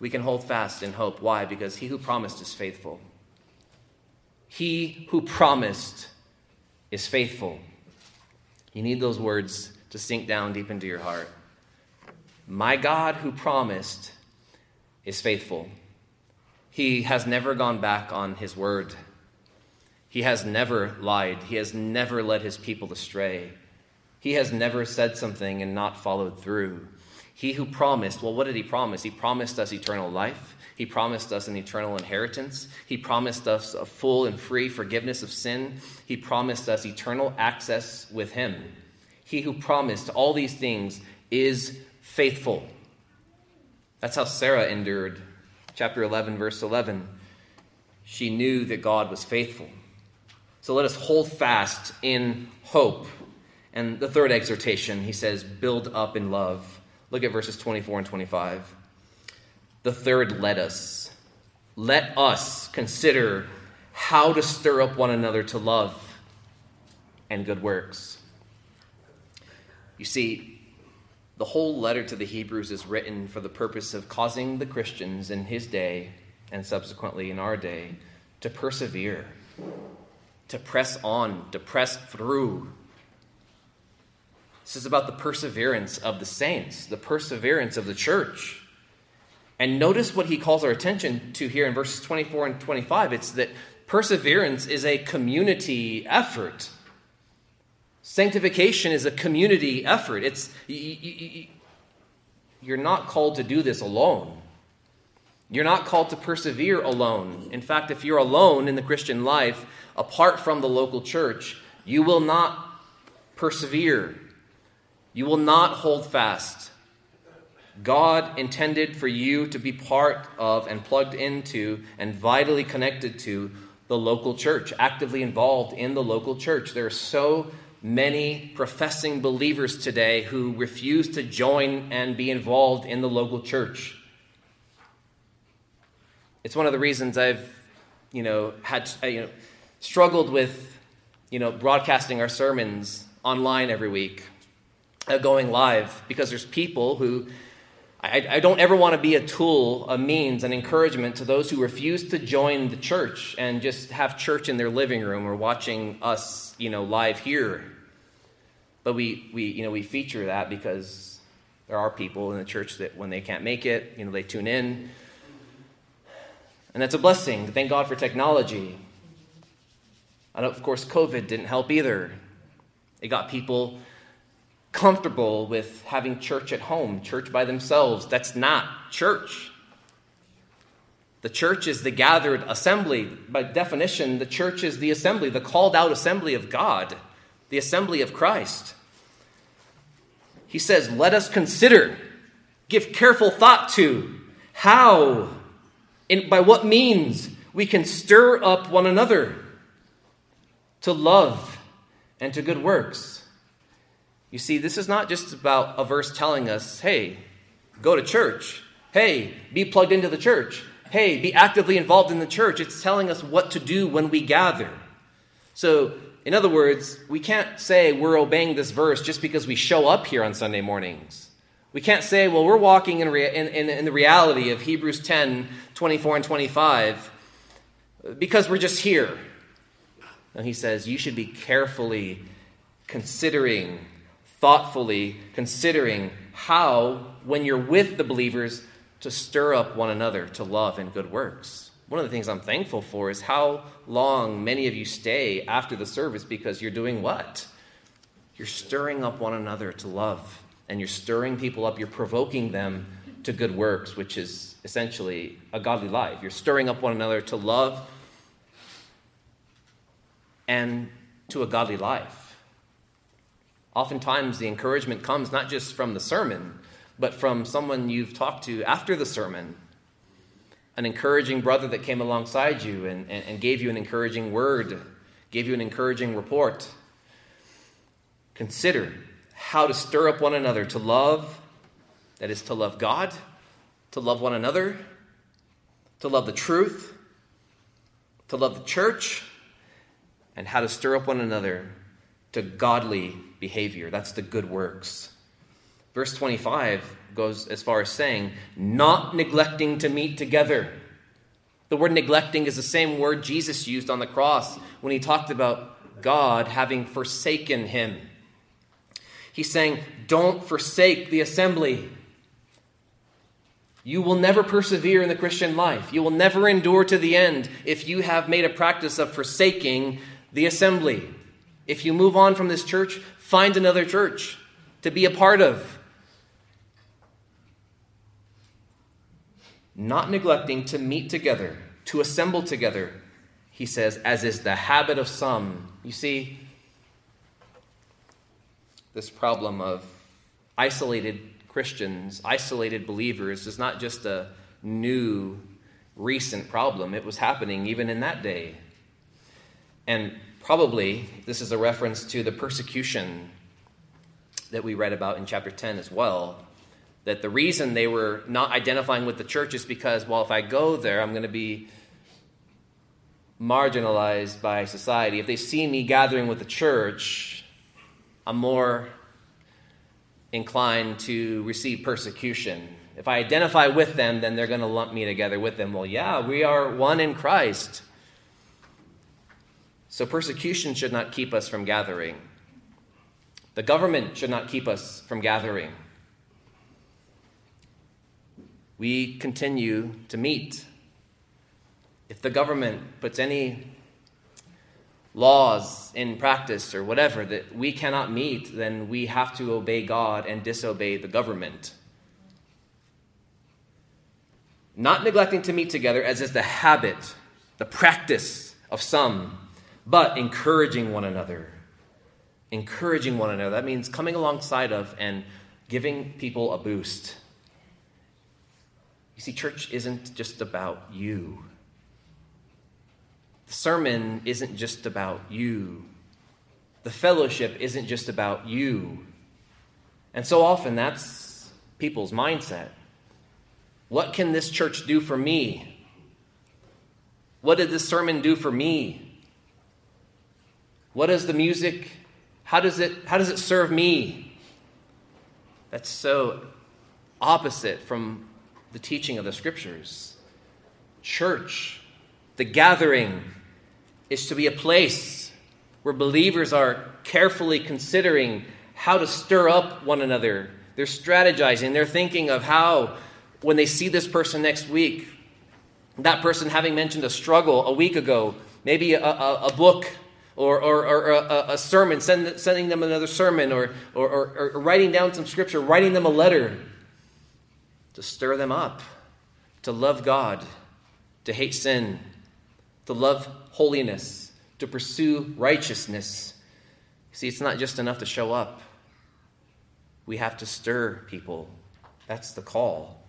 we can hold fast in hope. Why? Because he who promised is faithful. He who promised is faithful. You need those words to sink down deep into your heart. My God who promised is faithful. He has never gone back on his word. He has never lied. He has never led his people astray. He has never said something and not followed through. He who promised, well, what did he promise? He promised us eternal life. He promised us an eternal inheritance. He promised us a full and free forgiveness of sin. He promised us eternal access with him. He who promised all these things is faithful. That's how Sarah endured. Chapter 11, verse 11. She knew that God was faithful. So let us hold fast in hope. And the third exhortation, he says, build up in love. Look at verses 24 and 25. The third, let us. Let us consider how to stir up one another to love and good works. You see, the whole letter to the Hebrews is written for the purpose of causing the Christians in his day and subsequently in our day to persevere to press on, to press through. This is about the perseverance of the saints, the perseverance of the church. And notice what he calls our attention to here in verses 24 and 25. It's that perseverance is a community effort. Sanctification is a community effort. It's you're not called to do this alone. You're not called to persevere alone. In fact, if you're alone in the Christian life, apart from the local church, you will not persevere. You will not hold fast. God intended for you to be part of and plugged into and vitally connected to the local church, actively involved in the local church. There are so many professing believers today who refuse to join and be involved in the local church. It's one of the reasons I've, you know, had uh, you know, struggled with, you know, broadcasting our sermons online every week, uh, going live, because there's people who I, I don't ever want to be a tool, a means, an encouragement to those who refuse to join the church and just have church in their living room or watching us, you know, live here. But we, we, you know, we feature that because there are people in the church that when they can't make it, you know, they tune in. And that's a blessing. Thank God for technology. And of course, COVID didn't help either. It got people comfortable with having church at home, church by themselves. That's not church. The church is the gathered assembly. By definition, the church is the assembly, the called out assembly of God, the assembly of Christ. He says, Let us consider, give careful thought to how, and by what means we can stir up one another to love and to good works you see, this is not just about a verse telling us, hey, go to church. Hey, be plugged into the church. Hey, be actively involved in the church. It's telling us what to do when we gather. So, in other words, we can't say we're obeying this verse just because we show up here on Sunday mornings. We can't say, well, we're walking in, rea- in, in, in the reality of Hebrews 10 24 and 25 because we're just here. And he says, you should be carefully considering thoughtfully considering how, when you're with the believers, to stir up one another to love and good works. One of the things I'm thankful for is how long many of you stay after the service because you're doing what? You're stirring up one another to love, and you're stirring people up, you're provoking them to good works, which is essentially a godly life. You're stirring up one another to love and to a godly life. Oftentimes, the encouragement comes not just from the sermon, but from someone you've talked to after the sermon. An encouraging brother that came alongside you and, and, and gave you an encouraging word, gave you an encouraging report. Consider how to stir up one another to love, that is, to love God, to love one another, to love the truth, to love the church, and how to stir up one another to godly behavior. That's the good works. Verse 25 goes as far as saying, not neglecting to meet together. The word neglecting is the same word Jesus used on the cross when he talked about God having forsaken him. He's saying, don't forsake the assembly. You will never persevere in the Christian life. You will never endure to the end if you have made a practice of forsaking the assembly. If you move on from this church, find another church to be a part of. Not neglecting to meet together, to assemble together, he says, as is the habit of some. You see, this problem of isolated Christians, isolated believers, is not just a new, recent problem. It was happening even in that day. And Probably this is a reference to the persecution that we read about in chapter 10 as well. That the reason they were not identifying with the church is because, well, if I go there, I'm going to be marginalized by society. If they see me gathering with the church, I'm more inclined to receive persecution. If I identify with them, then they're going to lump me together with them. Well, yeah, we are one in Christ. So persecution should not keep us from gathering. The government should not keep us from gathering. We continue to meet. If the government puts any laws in practice or whatever that we cannot meet, then we have to obey God and disobey the government. not neglecting to meet together as is the habit, the practice of some, but encouraging one another. Encouraging one another. That means coming alongside of and giving people a boost. You see, church isn't just about you. The sermon isn't just about you. The fellowship isn't just about you. And so often that's people's mindset. What can this church do for me? What did this sermon do for me? What does the music how does it how does it serve me? That's so opposite from the teaching of the scriptures. Church, the gathering is to be a place where believers are carefully considering how to stir up one another. They're strategizing, they're thinking of how, when they see this person next week, that person having mentioned a struggle a week ago, maybe a, a, a book or, or, or a, a, sermon, send, sending them another sermon, or, or, or, or writing down some scripture, writing them a letter to stir them up, to love God, to hate sin, to love holiness, to pursue righteousness. See, it's not just enough to show up. We have to stir people. That's the call.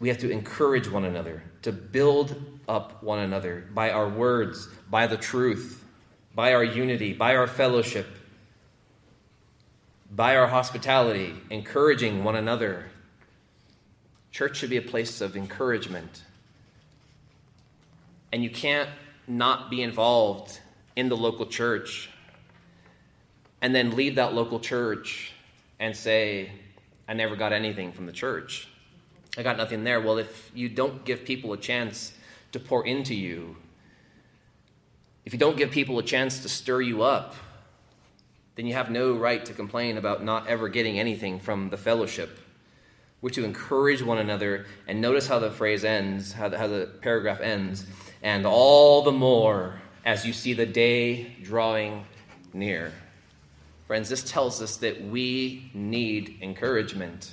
We have to encourage one another, to build up one another by our words, by the truth, by our unity, by our fellowship, by our hospitality, encouraging one another. Church should be a place of encouragement. And you can't not be involved in the local church and then leave that local church and say, I never got anything from the church. I got nothing there. Well, if you don't give people a chance to pour into you, if you don't give people a chance to stir you up, then you have no right to complain about not ever getting anything from the fellowship. We're to encourage one another, and notice how the phrase ends, how the, how the paragraph ends and all the more as you see the day drawing near. Friends, this tells us that we need encouragement.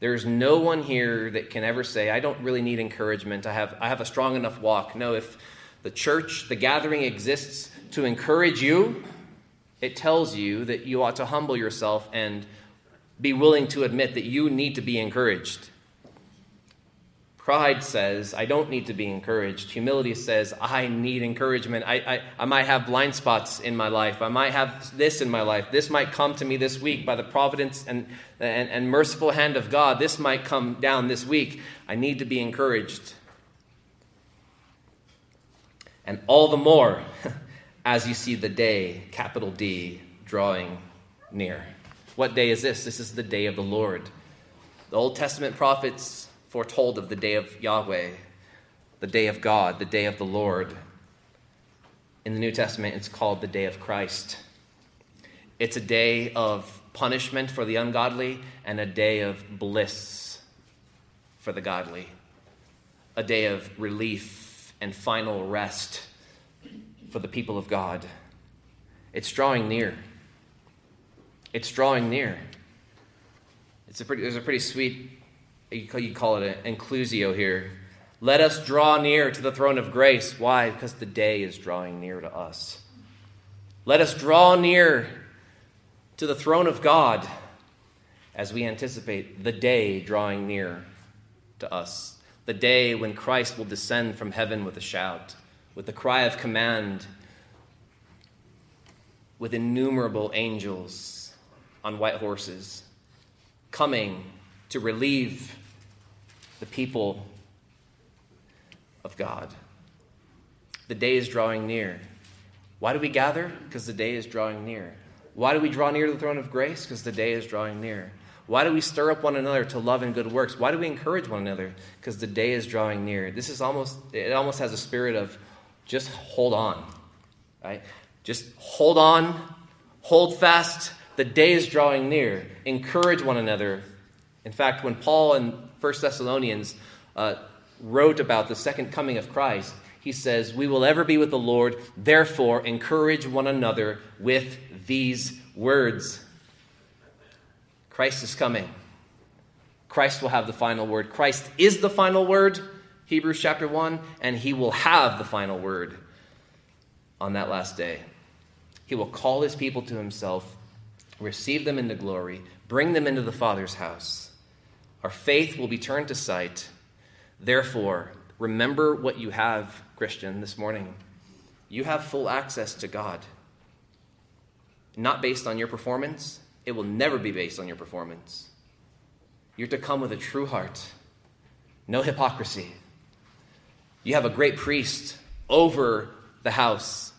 There's no one here that can ever say, I don't really need encouragement. I have, I have a strong enough walk. No, if the church, the gathering exists to encourage you, it tells you that you ought to humble yourself and be willing to admit that you need to be encouraged. Pride says, I don't need to be encouraged. Humility says, I need encouragement. I, I, I might have blind spots in my life. I might have this in my life. This might come to me this week by the providence and, and, and merciful hand of God. This might come down this week. I need to be encouraged. And all the more as you see the day, capital D, drawing near. What day is this? This is the day of the Lord. The Old Testament prophets foretold of the day of Yahweh, the day of God, the day of the Lord. In the New Testament, it's called the day of Christ. It's a day of punishment for the ungodly and a day of bliss for the godly, a day of relief and final rest for the people of God. It's drawing near. It's drawing near. It's a pretty, there's a pretty sweet you call it an inclusio here. Let us draw near to the throne of grace. Why? Because the day is drawing near to us. Let us draw near to the throne of God as we anticipate the day drawing near to us. The day when Christ will descend from heaven with a shout, with the cry of command, with innumerable angels on white horses, coming to relieve the people of God. The day is drawing near. Why do we gather? Because the day is drawing near. Why do we draw near to the throne of grace? Because the day is drawing near. Why do we stir up one another to love and good works? Why do we encourage one another? Because the day is drawing near. This is almost, it almost has a spirit of just hold on, right? Just hold on, hold fast. The day is drawing near. Encourage one another. In fact, when Paul in 1 Thessalonians uh, wrote about the second coming of Christ, he says, We will ever be with the Lord, therefore encourage one another with these words. Christ is coming. Christ will have the final word. Christ is the final word, Hebrews chapter 1, and he will have the final word on that last day. He will call his people to himself, receive them into glory, bring them into the Father's house. Our faith will be turned to sight. Therefore, remember what you have, Christian, this morning. You have full access to God. Not based on your performance, it will never be based on your performance. You're to come with a true heart, no hypocrisy. You have a great priest over the house,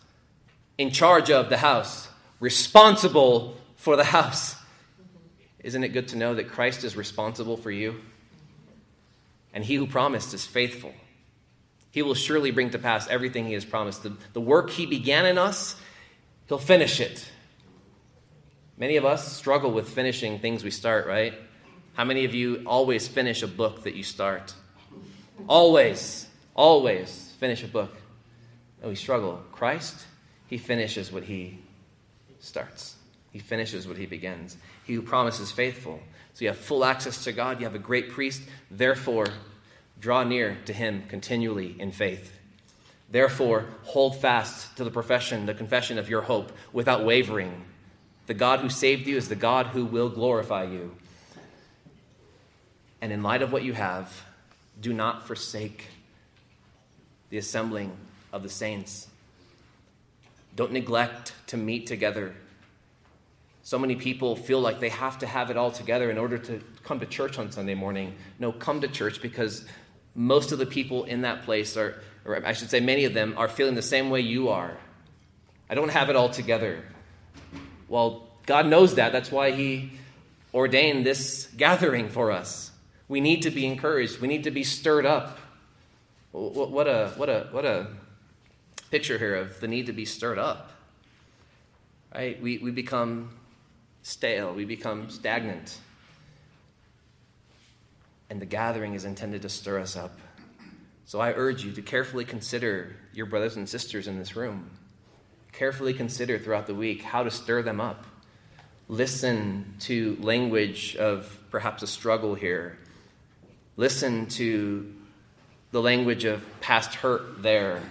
in charge of the house, responsible for the house. Isn't it good to know that Christ is responsible for you? And he who promised is faithful. He will surely bring to pass everything he has promised. The, the work he began in us, he'll finish it. Many of us struggle with finishing things we start, right? How many of you always finish a book that you start? Always, always finish a book. No, we struggle. Christ, he finishes what he starts. He finishes what he begins. He who promises faithful. So you have full access to God. You have a great priest. Therefore, draw near to him continually in faith. Therefore, hold fast to the profession, the confession of your hope without wavering. The God who saved you is the God who will glorify you. And in light of what you have, do not forsake the assembling of the saints. Don't neglect to meet together. So many people feel like they have to have it all together in order to come to church on Sunday morning. No, come to church because most of the people in that place are, or I should say, many of them are feeling the same way you are. I don't have it all together. Well, God knows that. That's why He ordained this gathering for us. We need to be encouraged. We need to be stirred up. What a, what a, what a picture here of the need to be stirred up. Right? We, we become stale, we become stagnant. And the gathering is intended to stir us up. So I urge you to carefully consider your brothers and sisters in this room. Carefully consider throughout the week how to stir them up. Listen to language of perhaps a struggle here Listen to the language of past hurt there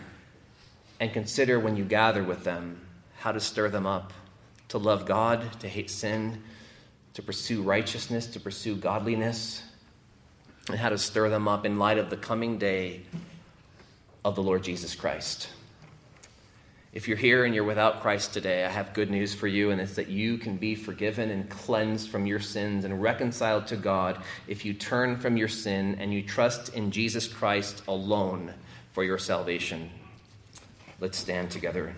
and consider when you gather with them how to stir them up to love God, to hate sin, to pursue righteousness, to pursue godliness, and how to stir them up in light of the coming day of the Lord Jesus Christ. If you're here and you're without Christ today, I have good news for you, and it's that you can be forgiven and cleansed from your sins and reconciled to God if you turn from your sin and you trust in Jesus Christ alone for your salvation. Let's stand together.